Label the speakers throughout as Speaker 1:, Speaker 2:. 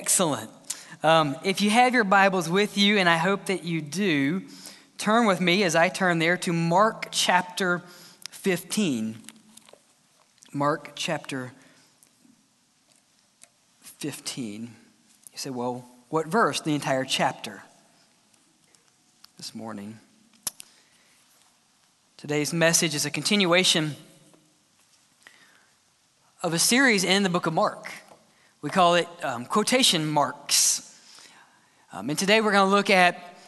Speaker 1: Excellent. Um, if you have your Bibles with you, and I hope that you do, turn with me as I turn there to Mark chapter 15. Mark chapter 15. You say, well, what verse? The entire chapter this morning. Today's message is a continuation of a series in the book of Mark. We call it um, quotation marks. Um, and today we're going to look at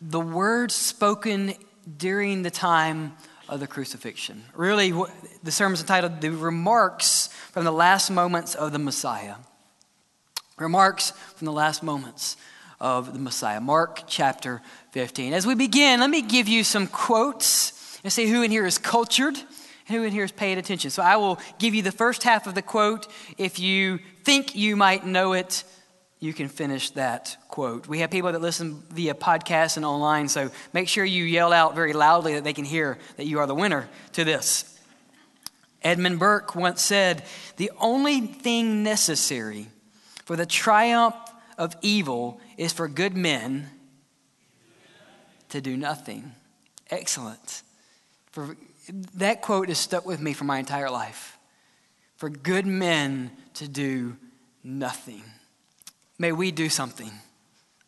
Speaker 1: the words spoken during the time of the crucifixion. Really, the sermon is entitled The Remarks from the Last Moments of the Messiah. Remarks from the last moments of the Messiah. Mark chapter 15. As we begin, let me give you some quotes and see who in here is cultured who in here is paying attention. So I will give you the first half of the quote. If you think you might know it, you can finish that quote. We have people that listen via podcast and online, so make sure you yell out very loudly that they can hear that you are the winner to this. Edmund Burke once said, The only thing necessary for the triumph of evil is for good men to do nothing. Excellent. For, that quote has stuck with me for my entire life. For good men to do nothing. May we do something.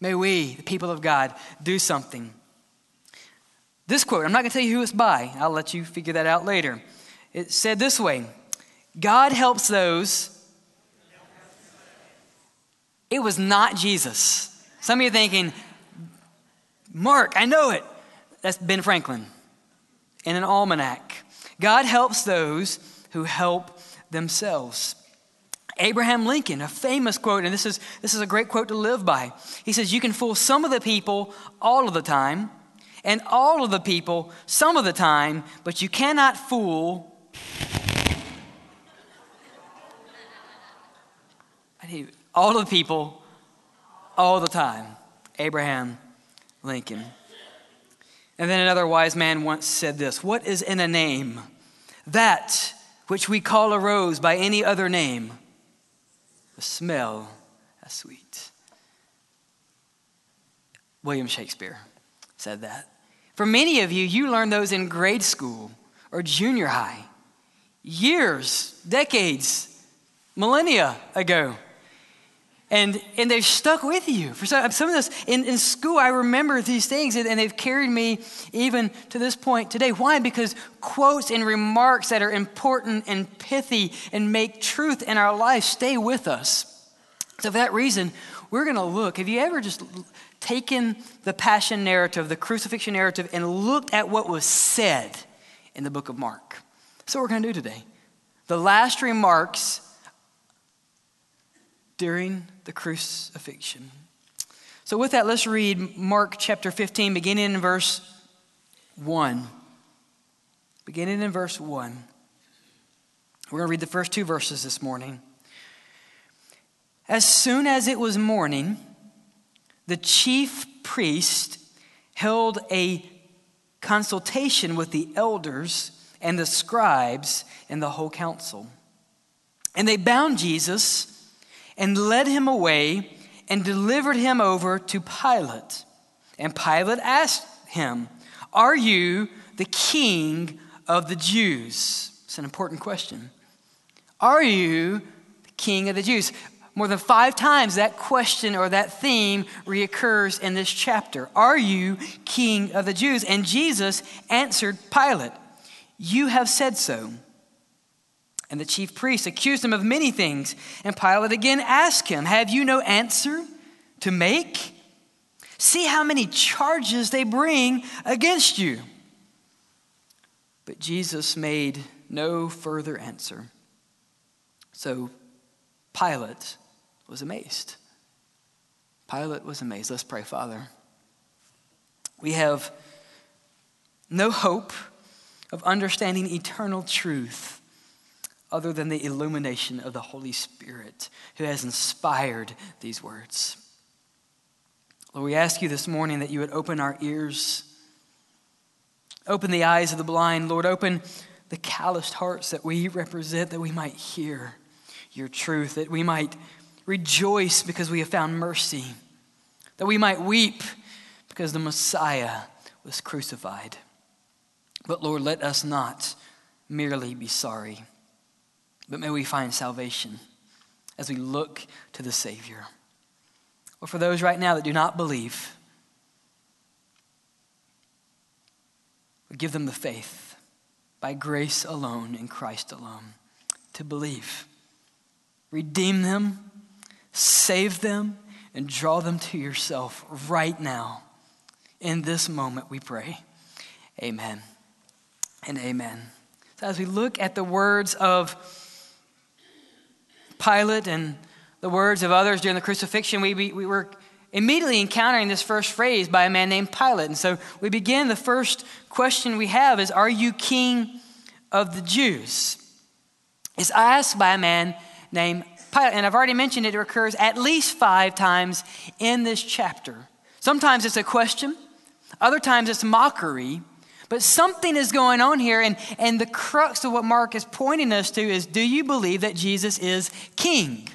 Speaker 1: May we, the people of God, do something. This quote, I'm not going to tell you who it's by. I'll let you figure that out later. It said this way God helps those. It was not Jesus. Some of you are thinking, Mark, I know it. That's Ben Franklin in an almanac. God helps those who help themselves. Abraham Lincoln, a famous quote, and this is, this is a great quote to live by. He says, You can fool some of the people all of the time, and all of the people some of the time, but you cannot fool. all of the people all the time. Abraham Lincoln. And then another wise man once said this What is in a name? That which we call a rose by any other name the smell as sweet. William Shakespeare said that. For many of you, you learned those in grade school or junior high, years, decades, millennia ago. And, and they've stuck with you. For some, some of this, in, in school, I remember these things, and, and they've carried me even to this point today. Why? Because quotes and remarks that are important and pithy and make truth in our life stay with us. So, for that reason, we're going to look. Have you ever just taken the passion narrative, the crucifixion narrative, and looked at what was said in the book of Mark? That's what we're going to do today. The last remarks during the crucifixion. So, with that, let's read Mark chapter 15, beginning in verse 1. Beginning in verse 1. We're going to read the first two verses this morning. As soon as it was morning, the chief priest held a consultation with the elders and the scribes and the whole council. And they bound Jesus and led him away and delivered him over to Pilate. And Pilate asked him, Are you the king of the Jews? It's an important question. Are you the king of the Jews? More than five times that question or that theme reoccurs in this chapter. Are you king of the Jews? And Jesus answered Pilate, You have said so. And the chief priests accused him of many things. And Pilate again asked him, Have you no answer to make? See how many charges they bring against you. But Jesus made no further answer. So Pilate was amazed. Pilate was amazed. Let's pray, Father. We have no hope of understanding eternal truth other than the illumination of the Holy Spirit who has inspired these words. Lord, we ask you this morning that you would open our ears, open the eyes of the blind, Lord, open the calloused hearts that we represent, that we might hear your truth, that we might rejoice because we have found mercy, that we might weep because the Messiah was crucified. But Lord, let us not merely be sorry, but may we find salvation as we look to the Savior. Or for those right now that do not believe, give them the faith by grace alone in Christ alone to believe. Redeem them, save them, and draw them to yourself right now. In this moment, we pray. Amen and amen. So, as we look at the words of Pilate and the words of others during the crucifixion, we, we, we were immediately encountering this first phrase by a man named Pilate. And so we begin, the first question we have is Are you king of the Jews? It's asked by a man named Pilate. And I've already mentioned it, it occurs at least five times in this chapter. Sometimes it's a question, other times it's mockery. But something is going on here, and, and the crux of what Mark is pointing us to is do you believe that Jesus is king?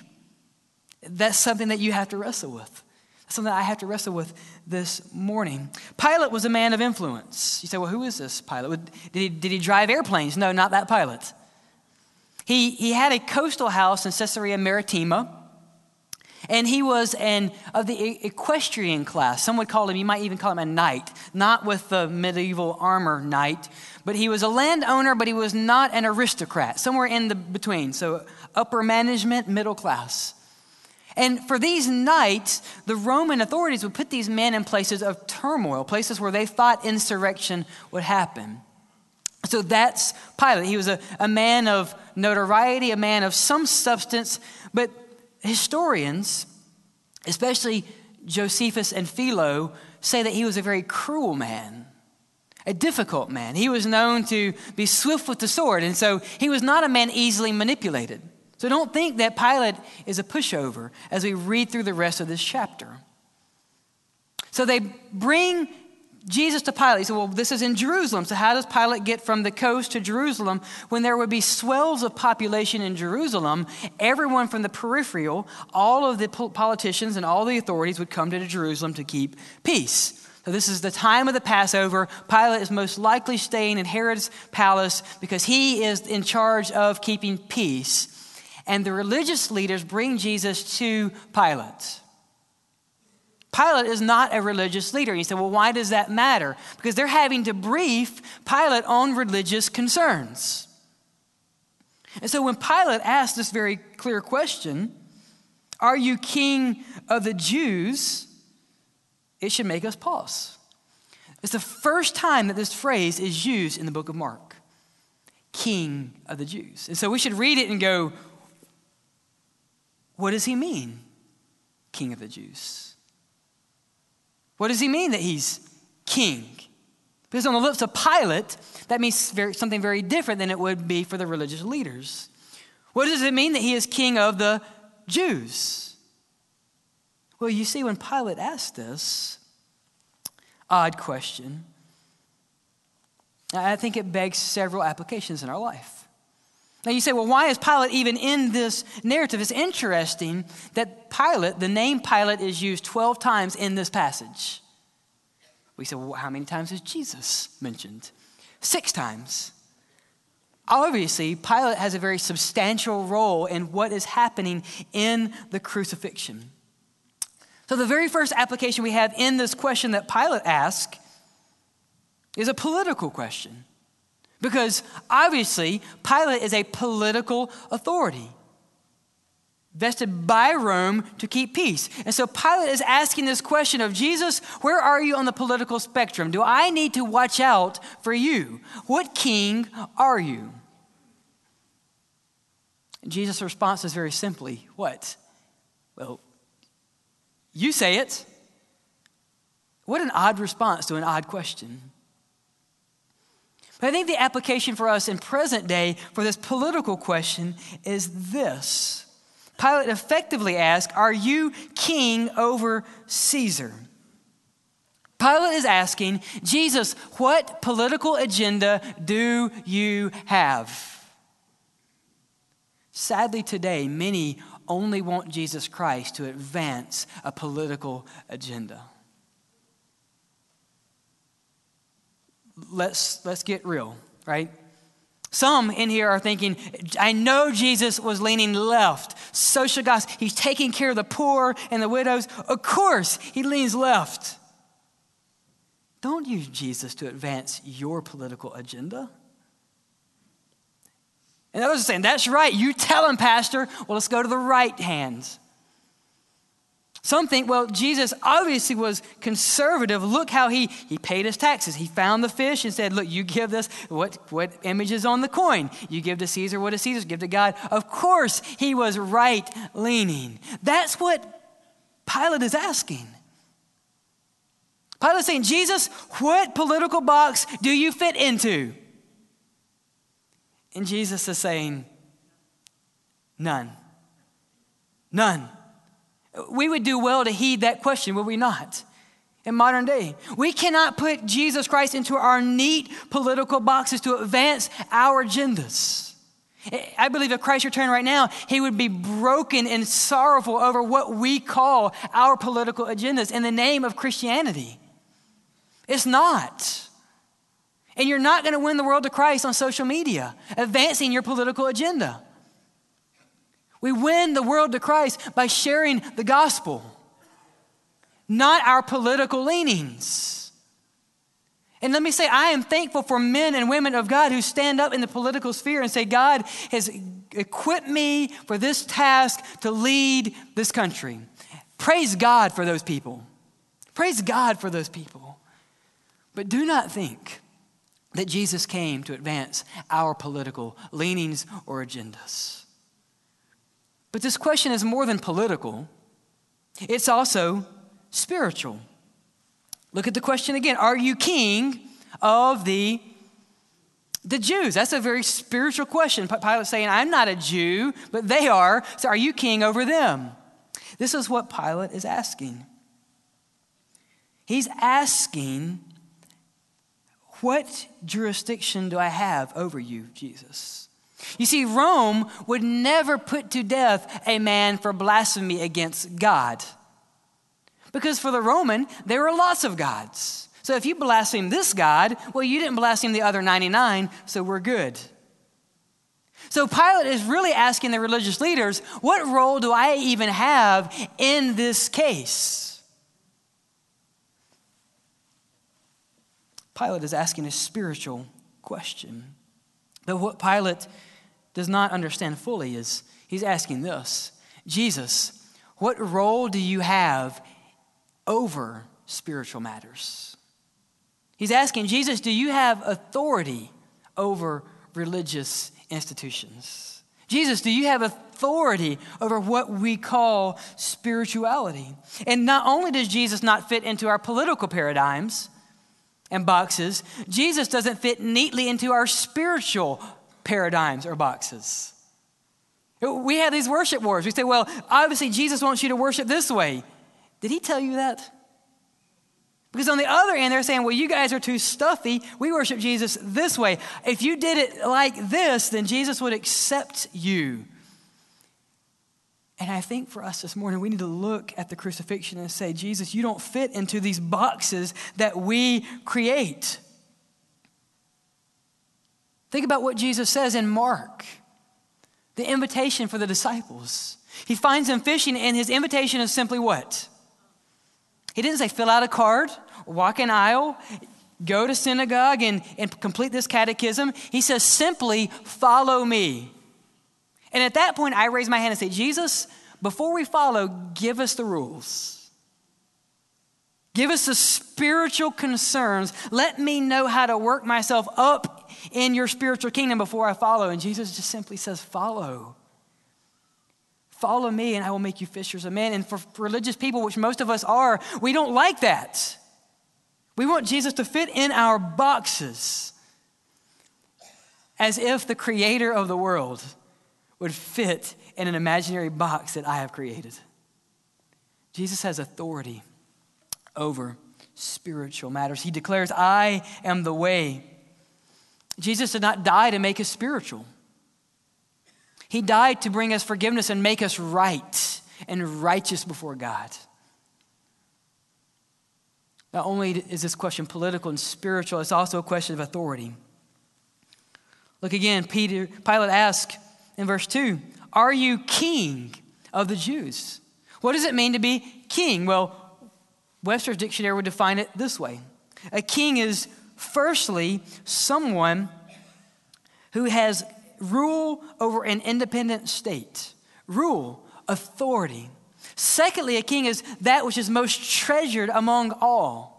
Speaker 1: That's something that you have to wrestle with. Something I have to wrestle with this morning. Pilate was a man of influence. You say, well, who is this Pilate? Did he, did he drive airplanes? No, not that Pilate. He, he had a coastal house in Caesarea Maritima. And he was an of the equestrian class. Some would call him, you might even call him a knight, not with the medieval armor knight, but he was a landowner, but he was not an aristocrat, somewhere in the between. So upper management, middle class. And for these knights, the Roman authorities would put these men in places of turmoil, places where they thought insurrection would happen. So that's Pilate. He was a, a man of notoriety, a man of some substance, but historians, especially Josephus and Philo, say that he was a very cruel man, a difficult man. He was known to be swift with the sword, and so he was not a man easily manipulated. So don't think that Pilate is a pushover as we read through the rest of this chapter. So they bring Jesus to Pilate. He said, Well, this is in Jerusalem. So, how does Pilate get from the coast to Jerusalem when there would be swells of population in Jerusalem? Everyone from the peripheral, all of the politicians and all the authorities would come to Jerusalem to keep peace. So, this is the time of the Passover. Pilate is most likely staying in Herod's palace because he is in charge of keeping peace and the religious leaders bring Jesus to Pilate. Pilate is not a religious leader. You say, well, why does that matter? Because they're having to brief Pilate on religious concerns. And so when Pilate asked this very clear question, Are you king of the Jews? it should make us pause. It's the first time that this phrase is used in the book of Mark King of the Jews. And so we should read it and go, what does he mean, King of the Jews? What does he mean that he's king? Because on the lips of Pilate, that means very, something very different than it would be for the religious leaders. What does it mean that he is king of the Jews? Well, you see, when Pilate asked this odd question, I think it begs several applications in our life. Now you say, well, why is Pilate even in this narrative? It's interesting that Pilate, the name Pilate, is used 12 times in this passage. We say, well, how many times is Jesus mentioned? Six times. Obviously, Pilate has a very substantial role in what is happening in the crucifixion. So, the very first application we have in this question that Pilate asked is a political question. Because obviously, Pilate is a political authority vested by Rome to keep peace. And so Pilate is asking this question of Jesus, where are you on the political spectrum? Do I need to watch out for you? What king are you? And Jesus' response is very simply, what? Well, you say it. What an odd response to an odd question. But I think the application for us in present day for this political question is this Pilate effectively asked, Are you king over Caesar? Pilate is asking, Jesus, what political agenda do you have? Sadly, today, many only want Jesus Christ to advance a political agenda. Let's, let's get real, right? Some in here are thinking, I know Jesus was leaning left, social gospel. He's taking care of the poor and the widows. Of course, he leans left. Don't use Jesus to advance your political agenda. And others are saying, That's right. You tell him, Pastor. Well, let's go to the right hands. Some think, well, Jesus obviously was conservative. Look how he, he paid his taxes. He found the fish and said, Look, you give this what, what image is on the coin. You give to Caesar what is Caesar's, give to God. Of course, he was right leaning. That's what Pilate is asking. Pilate's saying, Jesus, what political box do you fit into? And Jesus is saying, None. None. We would do well to heed that question, would we not? In modern day, we cannot put Jesus Christ into our neat political boxes to advance our agendas. I believe if Christ returned right now, he would be broken and sorrowful over what we call our political agendas in the name of Christianity. It's not. And you're not going to win the world to Christ on social media, advancing your political agenda. We win the world to Christ by sharing the gospel, not our political leanings. And let me say, I am thankful for men and women of God who stand up in the political sphere and say, God has equipped me for this task to lead this country. Praise God for those people. Praise God for those people. But do not think that Jesus came to advance our political leanings or agendas. But this question is more than political, it's also spiritual. Look at the question again Are you king of the, the Jews? That's a very spiritual question. Pilate's saying, I'm not a Jew, but they are. So are you king over them? This is what Pilate is asking. He's asking, What jurisdiction do I have over you, Jesus? You see, Rome would never put to death a man for blasphemy against God. Because for the Roman, there were lots of gods. So if you blaspheme this God, well, you didn't blaspheme the other 99, so we're good. So Pilate is really asking the religious leaders, what role do I even have in this case? Pilate is asking a spiritual question. But what Pilate does not understand fully is he's asking this Jesus, what role do you have over spiritual matters? He's asking Jesus, do you have authority over religious institutions? Jesus, do you have authority over what we call spirituality? And not only does Jesus not fit into our political paradigms and boxes, Jesus doesn't fit neatly into our spiritual paradigms or boxes. We have these worship wars. We say, well, obviously Jesus wants you to worship this way. Did he tell you that? Because on the other end, they're saying, well, you guys are too stuffy. We worship Jesus this way. If you did it like this, then Jesus would accept you. And I think for us this morning, we need to look at the crucifixion and say, Jesus, you don't fit into these boxes that we create. Think about what Jesus says in Mark, the invitation for the disciples. He finds them fishing, and his invitation is simply what? He didn't say, fill out a card, walk an aisle, go to synagogue, and, and complete this catechism. He says, simply follow me. And at that point, I raise my hand and say, Jesus, before we follow, give us the rules. Give us the spiritual concerns. Let me know how to work myself up in your spiritual kingdom before I follow. And Jesus just simply says, Follow. Follow me, and I will make you fishers of men. And for religious people, which most of us are, we don't like that. We want Jesus to fit in our boxes as if the creator of the world would fit in an imaginary box that I have created. Jesus has authority over spiritual matters. He declares, I am the way, Jesus did not die to make us spiritual. He died to bring us forgiveness and make us right and righteous before God. Not only is this question political and spiritual, it's also a question of authority. Look again, Peter, Pilate asks in verse 2 Are you king of the Jews? What does it mean to be king? Well, Webster's dictionary would define it this way A king is, firstly, someone who has rule over an independent state, rule, authority. Secondly, a king is that which is most treasured among all.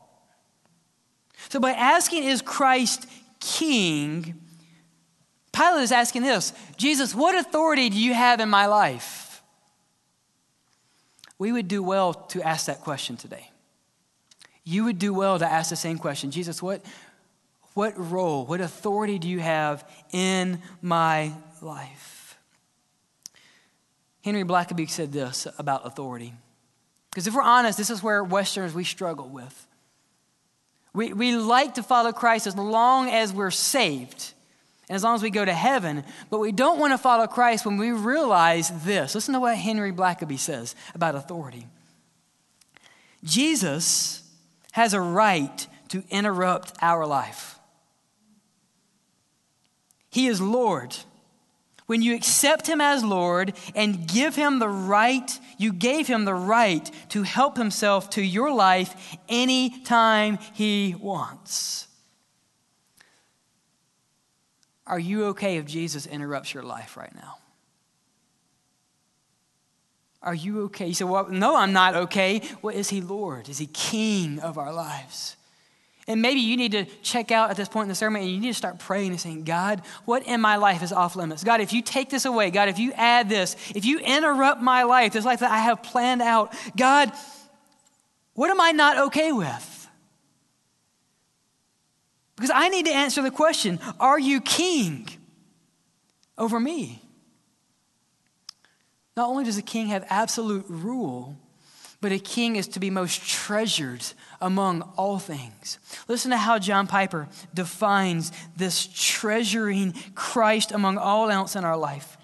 Speaker 1: So, by asking, Is Christ king? Pilate is asking this Jesus, what authority do you have in my life? We would do well to ask that question today. You would do well to ask the same question Jesus, what, what role, what authority do you have in my life? Henry Blackaby said this about authority. Because if we're honest, this is where Westerners we struggle with. We, we like to follow Christ as long as we're saved and as long as we go to heaven, but we don't want to follow Christ when we realize this. Listen to what Henry Blackaby says about authority. Jesus has a right to interrupt our life. He is Lord. When you accept Him as Lord and give Him the right, you gave Him the right to help Himself to your life anytime He wants. Are you okay if Jesus interrupts your life right now? Are you okay? You say, Well, no, I'm not okay. Well, is He Lord? Is He King of our lives? And maybe you need to check out at this point in the sermon and you need to start praying and saying, God, what in my life is off limits? God, if you take this away, God, if you add this, if you interrupt my life, this life that I have planned out, God, what am I not okay with? Because I need to answer the question Are you king over me? Not only does a king have absolute rule, but a king is to be most treasured among all things. Listen to how John Piper defines this treasuring Christ among all else in our life.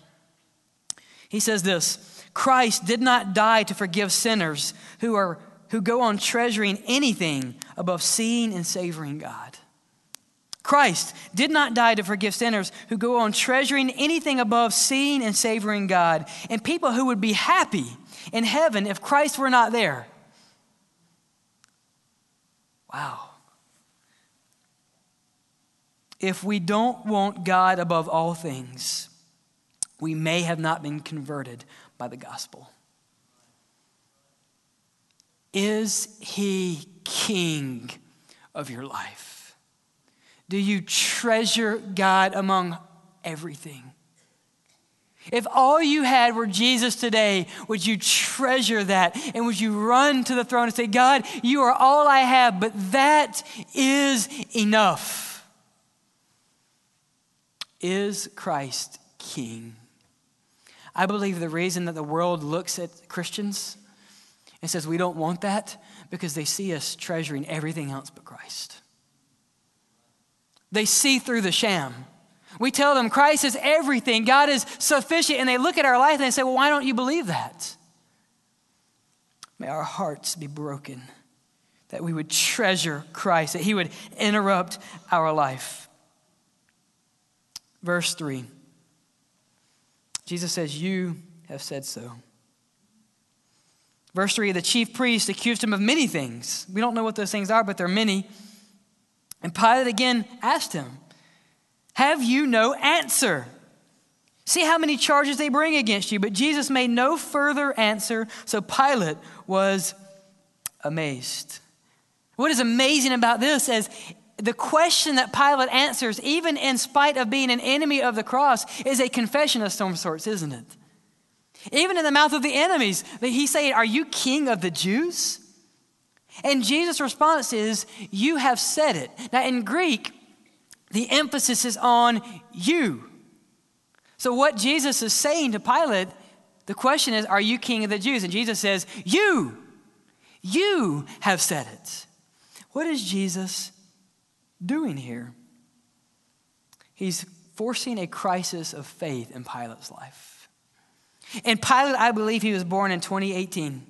Speaker 1: He says this Christ did not die to forgive sinners who, are, who go on treasuring anything above seeing and savoring God. Christ did not die to forgive sinners who go on treasuring anything above seeing and savoring God, and people who would be happy in heaven if Christ were not there. Wow. If we don't want God above all things, we may have not been converted by the gospel. Is he king of your life? Do you treasure God among everything? If all you had were Jesus today, would you treasure that? And would you run to the throne and say, God, you are all I have, but that is enough? Is Christ King? I believe the reason that the world looks at Christians and says we don't want that because they see us treasuring everything else but Christ. They see through the sham. We tell them Christ is everything, God is sufficient, and they look at our life and they say, Well, why don't you believe that? May our hearts be broken, that we would treasure Christ, that He would interrupt our life. Verse 3 Jesus says, You have said so. Verse 3 the chief priest accused him of many things. We don't know what those things are, but they're many. And Pilate again asked him, have you no answer? See how many charges they bring against you. But Jesus made no further answer, so Pilate was amazed. What is amazing about this is the question that Pilate answers, even in spite of being an enemy of the cross, is a confession of some sorts, isn't it? Even in the mouth of the enemies, he's saying, Are you king of the Jews? And Jesus' response is, You have said it. Now, in Greek, the emphasis is on you. So, what Jesus is saying to Pilate, the question is, Are you king of the Jews? And Jesus says, You, you have said it. What is Jesus doing here? He's forcing a crisis of faith in Pilate's life. And Pilate, I believe he was born in 2018.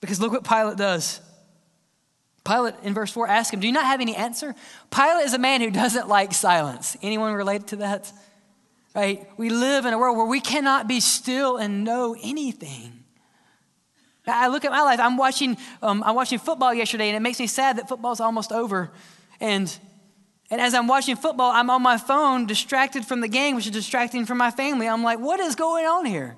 Speaker 1: Because look what Pilate does. Pilate in verse 4 asks him, Do you not have any answer? Pilate is a man who doesn't like silence. Anyone related to that? Right? We live in a world where we cannot be still and know anything. I look at my life. I'm watching, um, I'm watching football yesterday, and it makes me sad that football's almost over. And, and as I'm watching football, I'm on my phone, distracted from the game, which is distracting from my family. I'm like, what is going on here?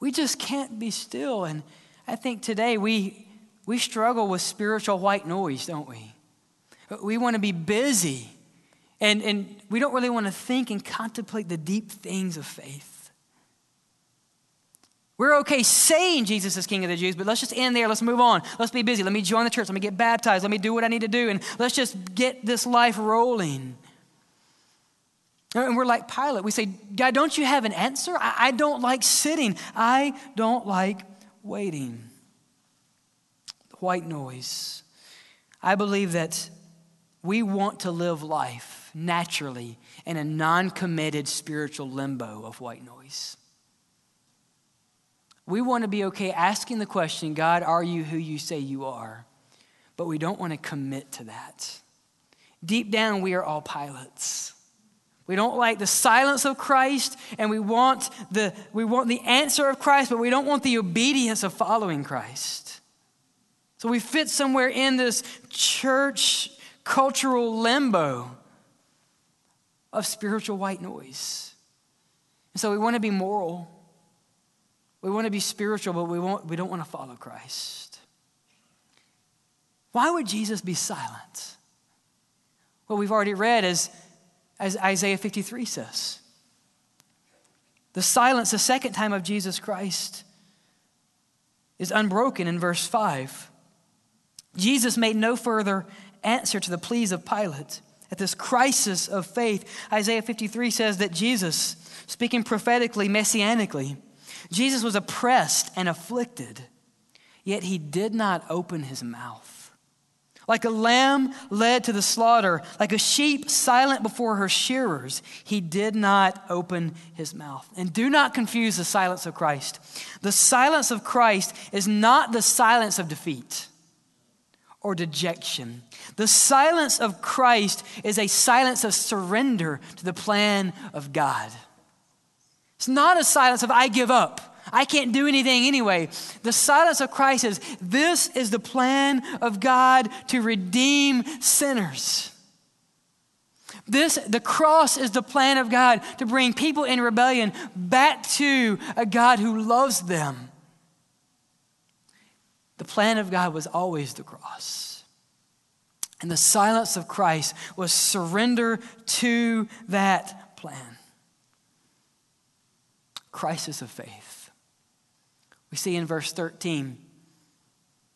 Speaker 1: We just can't be still. And I think today we, we struggle with spiritual white noise, don't we? We want to be busy, and, and we don't really want to think and contemplate the deep things of faith. We're okay saying Jesus is King of the Jews, but let's just end there. Let's move on. Let's be busy. Let me join the church. Let me get baptized. Let me do what I need to do. And let's just get this life rolling. And we're like Pilate. We say, God, don't you have an answer? I, I don't like sitting. I don't like waiting. White noise. I believe that we want to live life naturally in a non committed spiritual limbo of white noise. We want to be okay asking the question, God, are you who you say you are? But we don't want to commit to that. Deep down, we are all Pilates. We don't like the silence of Christ, and we want the, we want the answer of Christ, but we don't want the obedience of following Christ. So we fit somewhere in this church cultural limbo of spiritual white noise. And so we want to be moral. We want to be spiritual, but we, won't, we don't want to follow Christ. Why would Jesus be silent? Well, we've already read as, as Isaiah 53 says. The silence, the second time of Jesus Christ, is unbroken in verse 5. Jesus made no further answer to the pleas of Pilate. At this crisis of faith, Isaiah 53 says that Jesus, speaking prophetically, messianically, Jesus was oppressed and afflicted, yet he did not open his mouth. Like a lamb led to the slaughter, like a sheep silent before her shearers, he did not open his mouth. And do not confuse the silence of Christ. The silence of Christ is not the silence of defeat or dejection. The silence of Christ is a silence of surrender to the plan of God. It's not a silence of, I give up. I can't do anything anyway. The silence of Christ is, this is the plan of God to redeem sinners. This, the cross is the plan of God to bring people in rebellion back to a God who loves them. The plan of God was always the cross. And the silence of Christ was surrender to that plan crisis of faith. We see in verse 13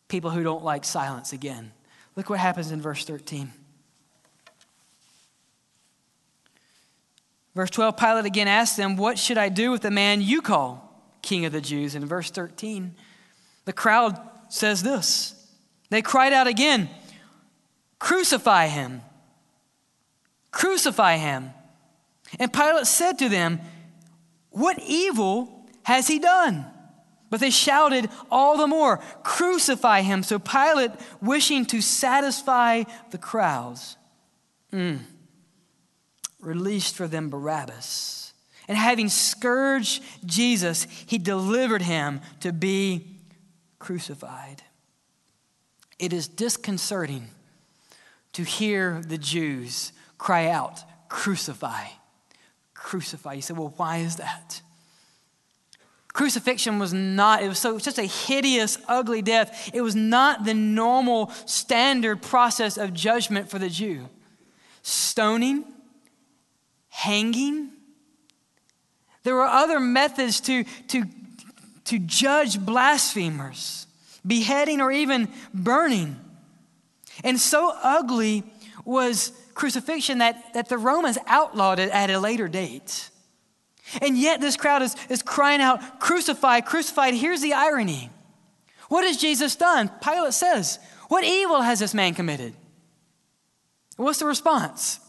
Speaker 1: people who don't like silence again. Look what happens in verse 13. Verse 12 Pilate again asked them, What should I do with the man you call king of the Jews? In verse 13, the crowd says this. They cried out again, Crucify him! Crucify him! And Pilate said to them, what evil has he done? But they shouted all the more, Crucify him. So Pilate, wishing to satisfy the crowds, mm, released for them Barabbas. And having scourged Jesus, he delivered him to be crucified. It is disconcerting to hear the Jews cry out, Crucify crucify. You say, well, why is that? Crucifixion was not, it was so just a hideous, ugly death. It was not the normal standard process of judgment for the Jew. Stoning, hanging. There were other methods to, to, to judge blasphemers, beheading or even burning. And so ugly was crucifixion that, that the Romans outlawed it at a later date. And yet this crowd is, is crying out, crucify, crucified. Here's the irony. What has Jesus done? Pilate says, What evil has this man committed? What's the response?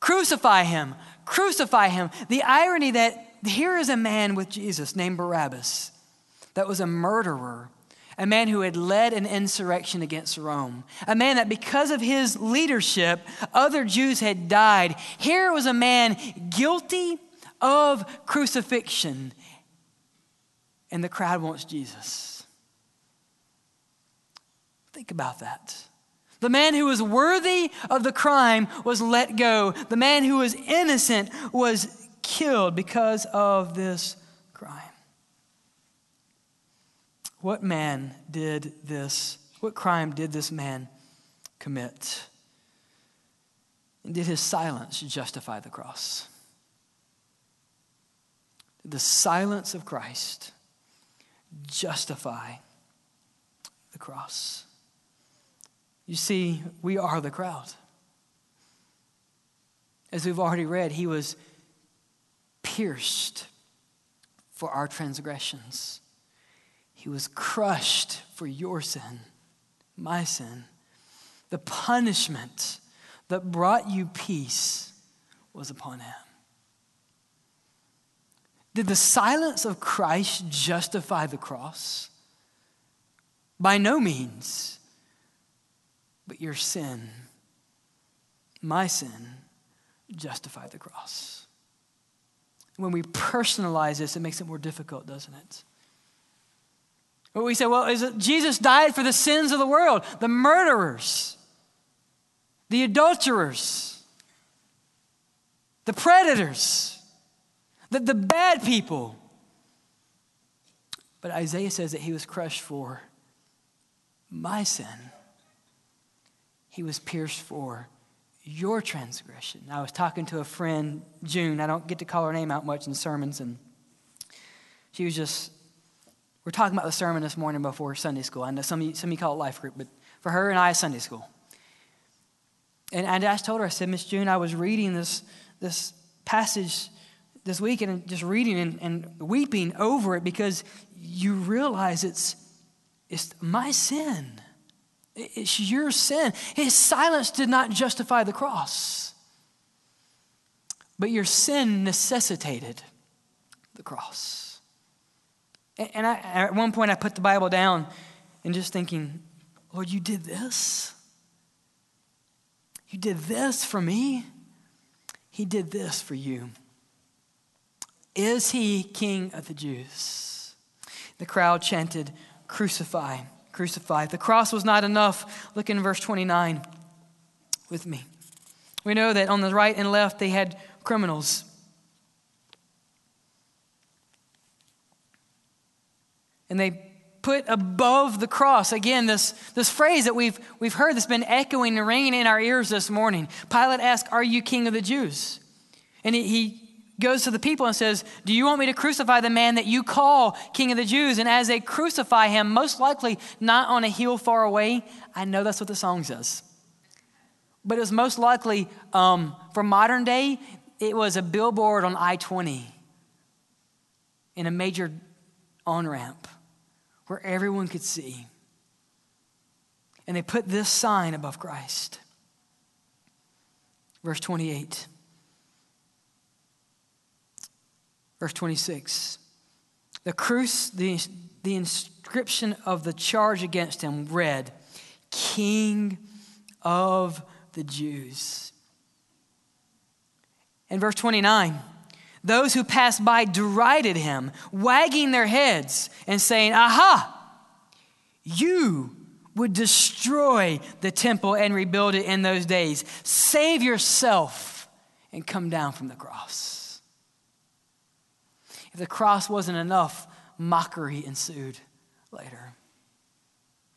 Speaker 1: Crucify him, crucify him. The irony that here is a man with Jesus named Barabbas that was a murderer, a man who had led an insurrection against Rome, a man that because of his leadership, other Jews had died. Here was a man guilty of crucifixion, and the crowd wants Jesus. Think about that. The man who was worthy of the crime was let go. The man who was innocent was killed because of this crime. What man did this? What crime did this man commit? And did his silence justify the cross? Did the silence of Christ justify the cross? You see, we are the crowd. As we've already read, he was pierced for our transgressions, he was crushed for your sin, my sin. The punishment that brought you peace was upon him. Did the silence of Christ justify the cross? By no means. But your sin, my sin, justified the cross. When we personalize this, it makes it more difficult, doesn't it? But we say, well, is Jesus died for the sins of the world, the murderers, the adulterers, the predators, the, the bad people. But Isaiah says that he was crushed for my sin he was pierced for your transgression. I was talking to a friend, June. I don't get to call her name out much in sermons, and she was just, we're talking about the sermon this morning before Sunday school. I know some of you, some of you call it life group, but for her and I, Sunday school. And I just told her, I said, Miss June, I was reading this, this passage this week and just reading and, and weeping over it because you realize it's, it's my sin. It's your sin. His silence did not justify the cross, but your sin necessitated the cross. And I, at one point, I put the Bible down and just thinking, Lord, you did this? You did this for me? He did this for you. Is he king of the Jews? The crowd chanted, Crucify crucified. The cross was not enough. Look in verse 29 with me. We know that on the right and left they had criminals. And they put above the cross, again, this, this phrase that we've, we've heard that's been echoing and ringing in our ears this morning. Pilate asked, Are you king of the Jews? And he, he goes to the people and says, Do you want me to crucify the man that you call King of the Jews? And as they crucify him, most likely not on a hill far away, I know that's what the song says. But it was most likely, um, for modern day, it was a billboard on I 20 in a major on ramp where everyone could see. And they put this sign above Christ. Verse 28. Verse 26. The, cruce, the, the inscription of the charge against him read, King of the Jews. In verse 29, those who passed by derided him, wagging their heads and saying, Aha! You would destroy the temple and rebuild it in those days. Save yourself and come down from the cross. If the cross wasn't enough, mockery ensued later.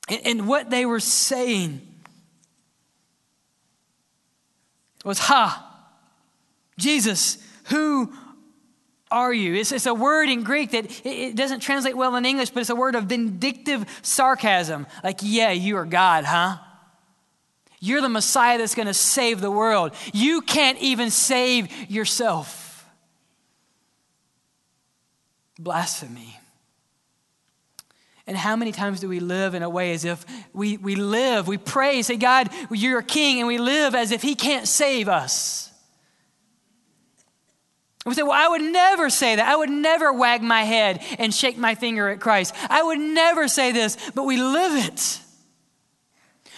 Speaker 1: And, and what they were saying was, Ha, Jesus, who are you? It's, it's, a word in Greek that it, it, doesn't translate well in English, but it's a word of vindictive sarcasm. Like, yeah, you are God, huh? You're the Messiah that's going to save the world. You can't even save yourself blasphemy. And how many times do we live in a way as if we, we live, we pray, say, God, you're a king, and we live as if he can't save us? We say, well, I would never say that. I would never wag my head and shake my finger at Christ. I would never say this, but we live it.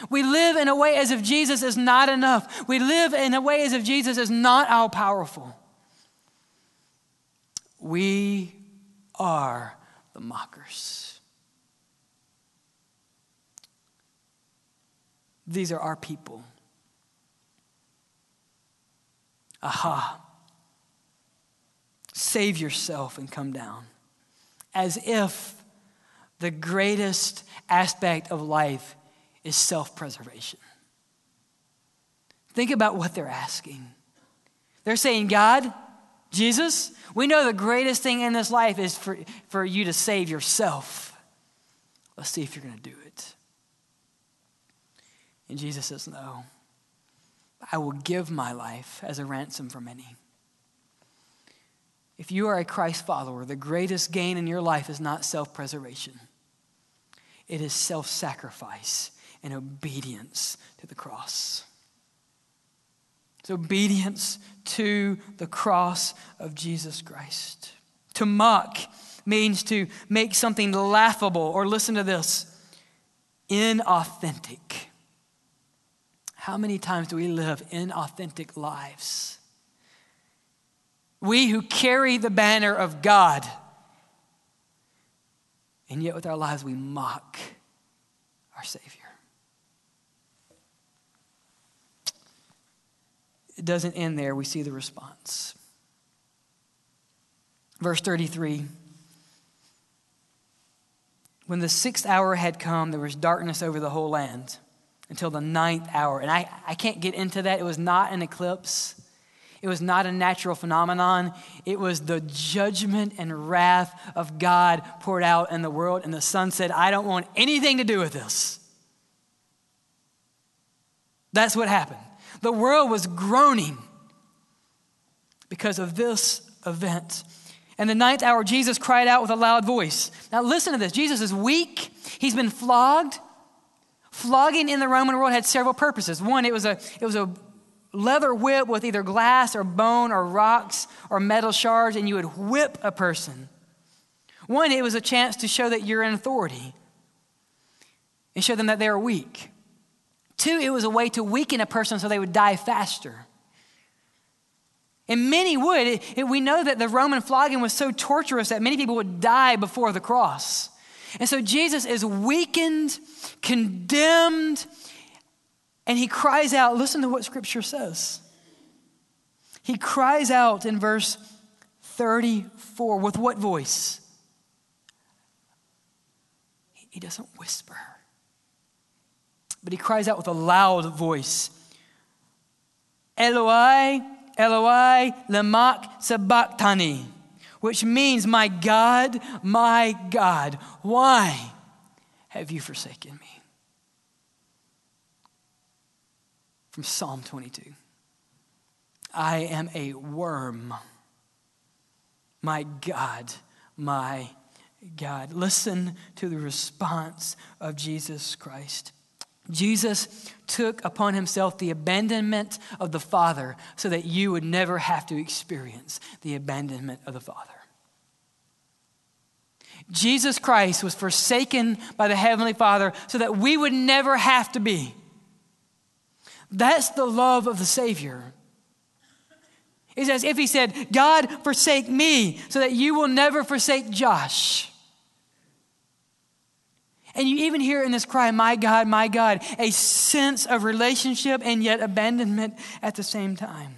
Speaker 1: We live in a way as if Jesus is not enough. We live in a way as if Jesus is not all powerful. We are the mockers. These are our people. Aha. Save yourself and come down. As if the greatest aspect of life is self preservation. Think about what they're asking. They're saying, God, Jesus, we know the greatest thing in this life is for, for you to save yourself. Let's see if you're going to do it. And Jesus says, No, I will give my life as a ransom for many. If you are a Christ follower, the greatest gain in your life is not self preservation, it is self sacrifice and obedience to the cross. It's obedience to the cross of Jesus Christ. To mock means to make something laughable, or listen to this, inauthentic. How many times do we live inauthentic lives? We who carry the banner of God, and yet with our lives we mock our Savior. It doesn't end there. We see the response. Verse 33 When the sixth hour had come, there was darkness over the whole land until the ninth hour. And I, I can't get into that. It was not an eclipse, it was not a natural phenomenon. It was the judgment and wrath of God poured out in the world. And the sun said, I don't want anything to do with this. That's what happened. The world was groaning because of this event. And the ninth hour, Jesus cried out with a loud voice. Now, listen to this Jesus is weak, he's been flogged. Flogging in the Roman world had several purposes. One, it was a, it was a leather whip with either glass or bone or rocks or metal shards, and you would whip a person. One, it was a chance to show that you're in authority and show them that they are weak. Two, it was a way to weaken a person so they would die faster. And many would. It, it, we know that the Roman flogging was so torturous that many people would die before the cross. And so Jesus is weakened, condemned, and he cries out. Listen to what scripture says. He cries out in verse 34 with what voice? He doesn't whisper. But he cries out with a loud voice Eloi, Eloi, lema sabachthani, which means, My God, my God, why have you forsaken me? From Psalm 22 I am a worm. My God, my God. Listen to the response of Jesus Christ. Jesus took upon himself the abandonment of the Father so that you would never have to experience the abandonment of the Father. Jesus Christ was forsaken by the Heavenly Father so that we would never have to be. That's the love of the Savior. It's as if He said, God, forsake me so that you will never forsake Josh. And you even hear in this cry, My God, my God, a sense of relationship and yet abandonment at the same time.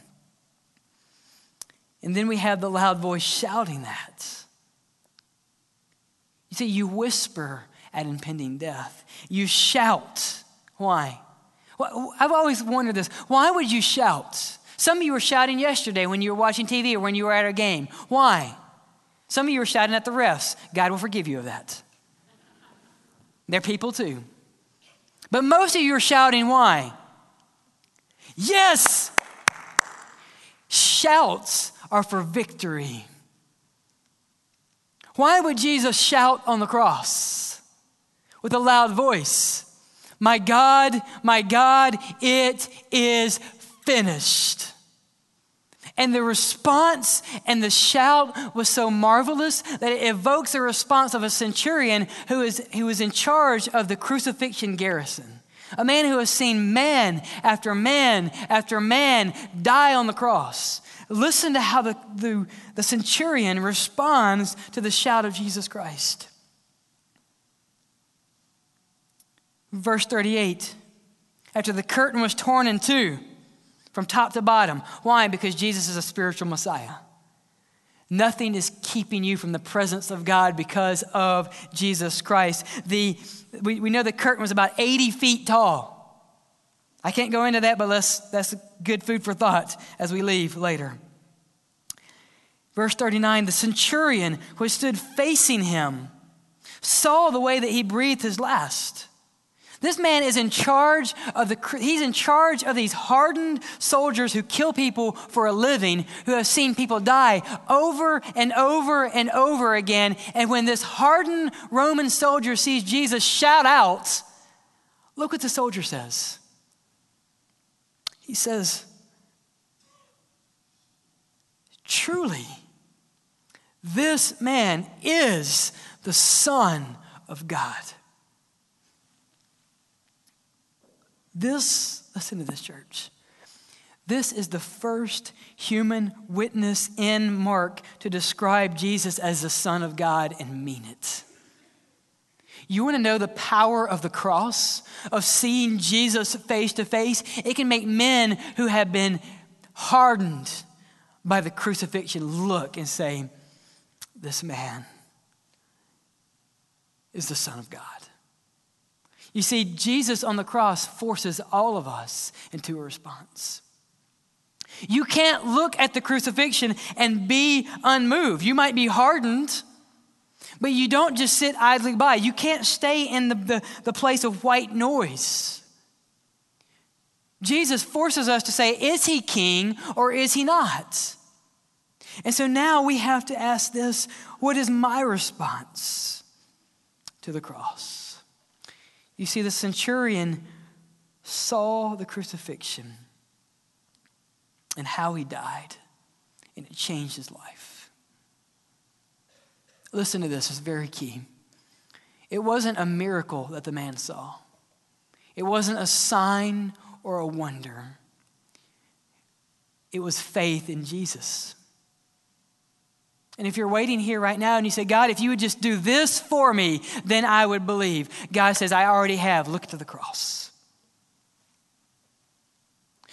Speaker 1: And then we have the loud voice shouting that. You see, you whisper at impending death, you shout. Why? I've always wondered this. Why would you shout? Some of you were shouting yesterday when you were watching TV or when you were at a game. Why? Some of you were shouting at the refs. God will forgive you of that. They're people too. But most of you are shouting, why? Yes! Shouts are for victory. Why would Jesus shout on the cross with a loud voice? My God, my God, it is finished. And the response and the shout was so marvelous that it evokes the response of a centurion who is, who is in charge of the crucifixion garrison. A man who has seen man after man after man die on the cross. Listen to how the, the, the centurion responds to the shout of Jesus Christ. Verse 38 After the curtain was torn in two, from top to bottom. Why? Because Jesus is a spiritual Messiah. Nothing is keeping you from the presence of God because of Jesus Christ. The, we, we know the curtain was about 80 feet tall. I can't go into that, but let's, that's good food for thought as we leave later. Verse 39 the centurion who stood facing him saw the way that he breathed his last. This man is in charge of the he's in charge of these hardened soldiers who kill people for a living, who have seen people die over and over and over again. And when this hardened Roman soldier sees Jesus shout out, look what the soldier says. He says, Truly, this man is the Son of God. This, listen to this, church. This is the first human witness in Mark to describe Jesus as the Son of God and mean it. You want to know the power of the cross, of seeing Jesus face to face? It can make men who have been hardened by the crucifixion look and say, This man is the Son of God. You see, Jesus on the cross forces all of us into a response. You can't look at the crucifixion and be unmoved. You might be hardened, but you don't just sit idly by. You can't stay in the, the, the place of white noise. Jesus forces us to say, is he king or is he not? And so now we have to ask this what is my response to the cross? You see, the centurion saw the crucifixion and how he died, and it changed his life. Listen to this, it's very key. It wasn't a miracle that the man saw, it wasn't a sign or a wonder. It was faith in Jesus. And if you're waiting here right now and you say, God, if you would just do this for me, then I would believe. God says, I already have. Look to the cross.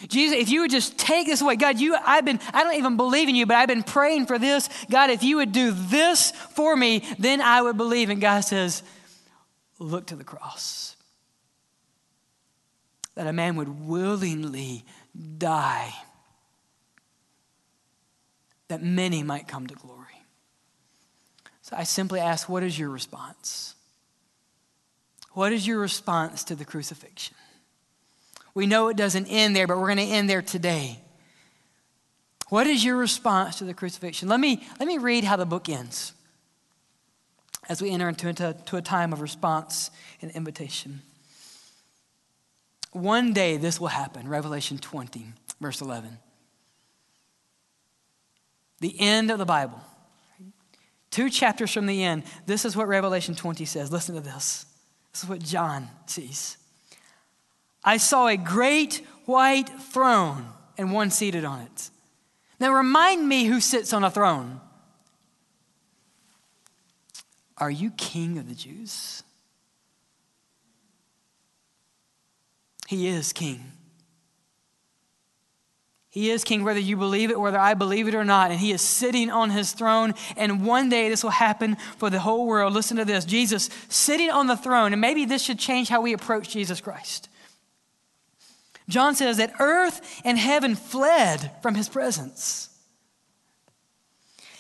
Speaker 1: Jesus, if you would just take this away, God, you, I've been, I don't even believe in you, but I've been praying for this. God, if you would do this for me, then I would believe. And God says, look to the cross. That a man would willingly die that many might come to glory. So I simply ask, what is your response? What is your response to the crucifixion? We know it doesn't end there, but we're going to end there today. What is your response to the crucifixion? Let me, let me read how the book ends as we enter into, into a time of response and invitation. One day this will happen, Revelation 20, verse 11. The end of the Bible. Two chapters from the end, this is what Revelation 20 says. Listen to this. This is what John sees. I saw a great white throne and one seated on it. Now, remind me who sits on a throne. Are you king of the Jews? He is king. He is king, whether you believe it, whether I believe it or not. And he is sitting on his throne. And one day this will happen for the whole world. Listen to this Jesus sitting on the throne. And maybe this should change how we approach Jesus Christ. John says that earth and heaven fled from his presence.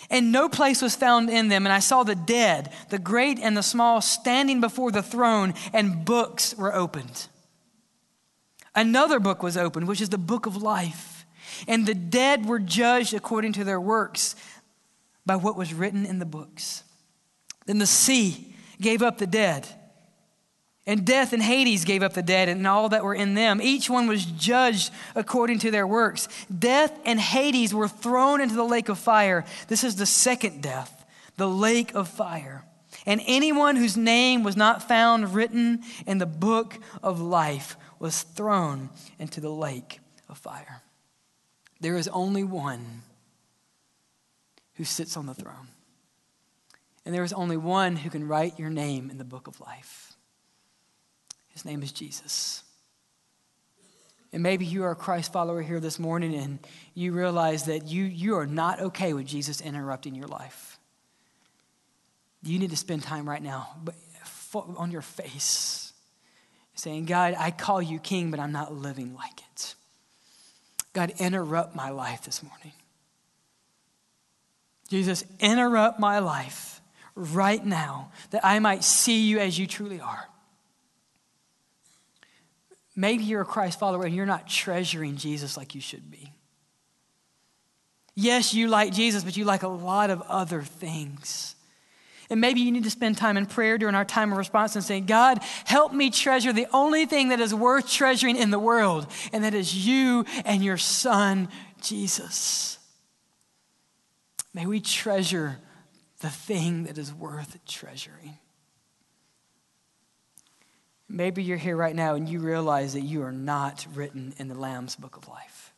Speaker 1: And no place was found in them. And I saw the dead, the great and the small, standing before the throne, and books were opened. Another book was opened, which is the book of life and the dead were judged according to their works by what was written in the books. Then the sea gave up the dead And death and Hades gave up the dead and all that were in them. Each one was judged according to their works. Death and Hades were thrown into the lake of fire. This is the second death, the lake of fire. And anyone whose name was not found written in the book of life was thrown into the lake of fire. There is only one who sits on the throne. And there is only one who can write your name in the book of life. His name is Jesus. And maybe you are a Christ follower here this morning and you realize that you, you are not okay with Jesus interrupting your life. You need to spend time right now on your face saying, God, I call you king, but I'm not living like it. God, interrupt my life this morning. Jesus, interrupt my life right now that I might see you as you truly are. Maybe you're a Christ follower and you're not treasuring Jesus like you should be. Yes, you like Jesus, but you like a lot of other things. And maybe you need to spend time in prayer during our time of response and saying, God, help me treasure the only thing that is worth treasuring in the world, and that is you and your son, Jesus. May we treasure the thing that is worth treasuring. Maybe you're here right now and you realize that you are not written in the Lamb's book of life.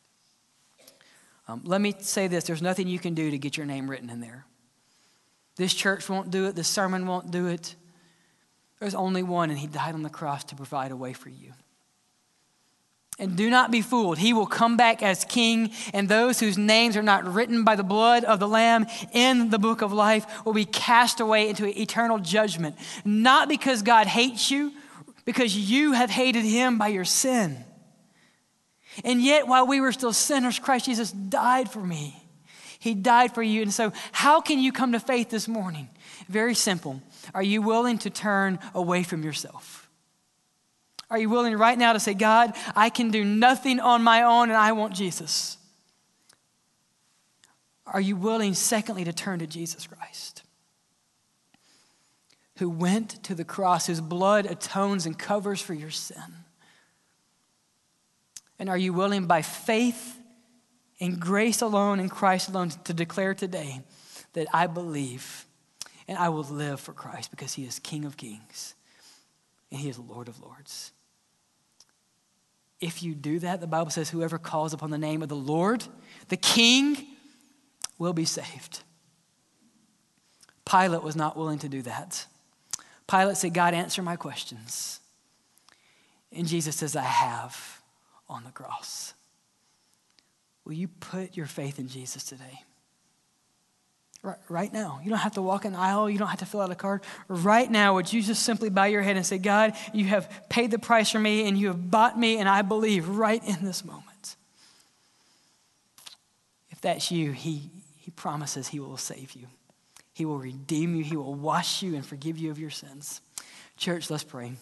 Speaker 1: Um, let me say this there's nothing you can do to get your name written in there. This church won't do it, this sermon won't do it. There's only one, and he died on the cross to provide a way for you. And do not be fooled. He will come back as king, and those whose names are not written by the blood of the Lamb in the book of life will be cast away into eternal judgment. Not because God hates you because you have hated him by your sin. And yet, while we were still sinners, Christ Jesus died for me. He died for you. And so, how can you come to faith this morning? Very simple. Are you willing to turn away from yourself? Are you willing right now to say, God, I can do nothing on my own and I want Jesus? Are you willing, secondly, to turn to Jesus Christ? who went to the cross, whose blood atones and covers for your sin? And are you willing by faith and grace alone in Christ alone to declare today that I believe and I will live for Christ because he is King of kings and he is Lord of lords? If you do that, the Bible says whoever calls upon the name of the Lord, the King, will be saved. Pilate was not willing to do that. Pilate said, God, answer my questions. And Jesus says, I have on the cross. Will you put your faith in Jesus today? Right, right now. You don't have to walk an aisle. You don't have to fill out a card. Right now, would you just simply bow your head and say, God, you have paid the price for me and you have bought me, and I believe right in this moment. If that's you, he, he promises he will save you. He will redeem you. He will wash you and forgive you of your sins. Church, let's pray.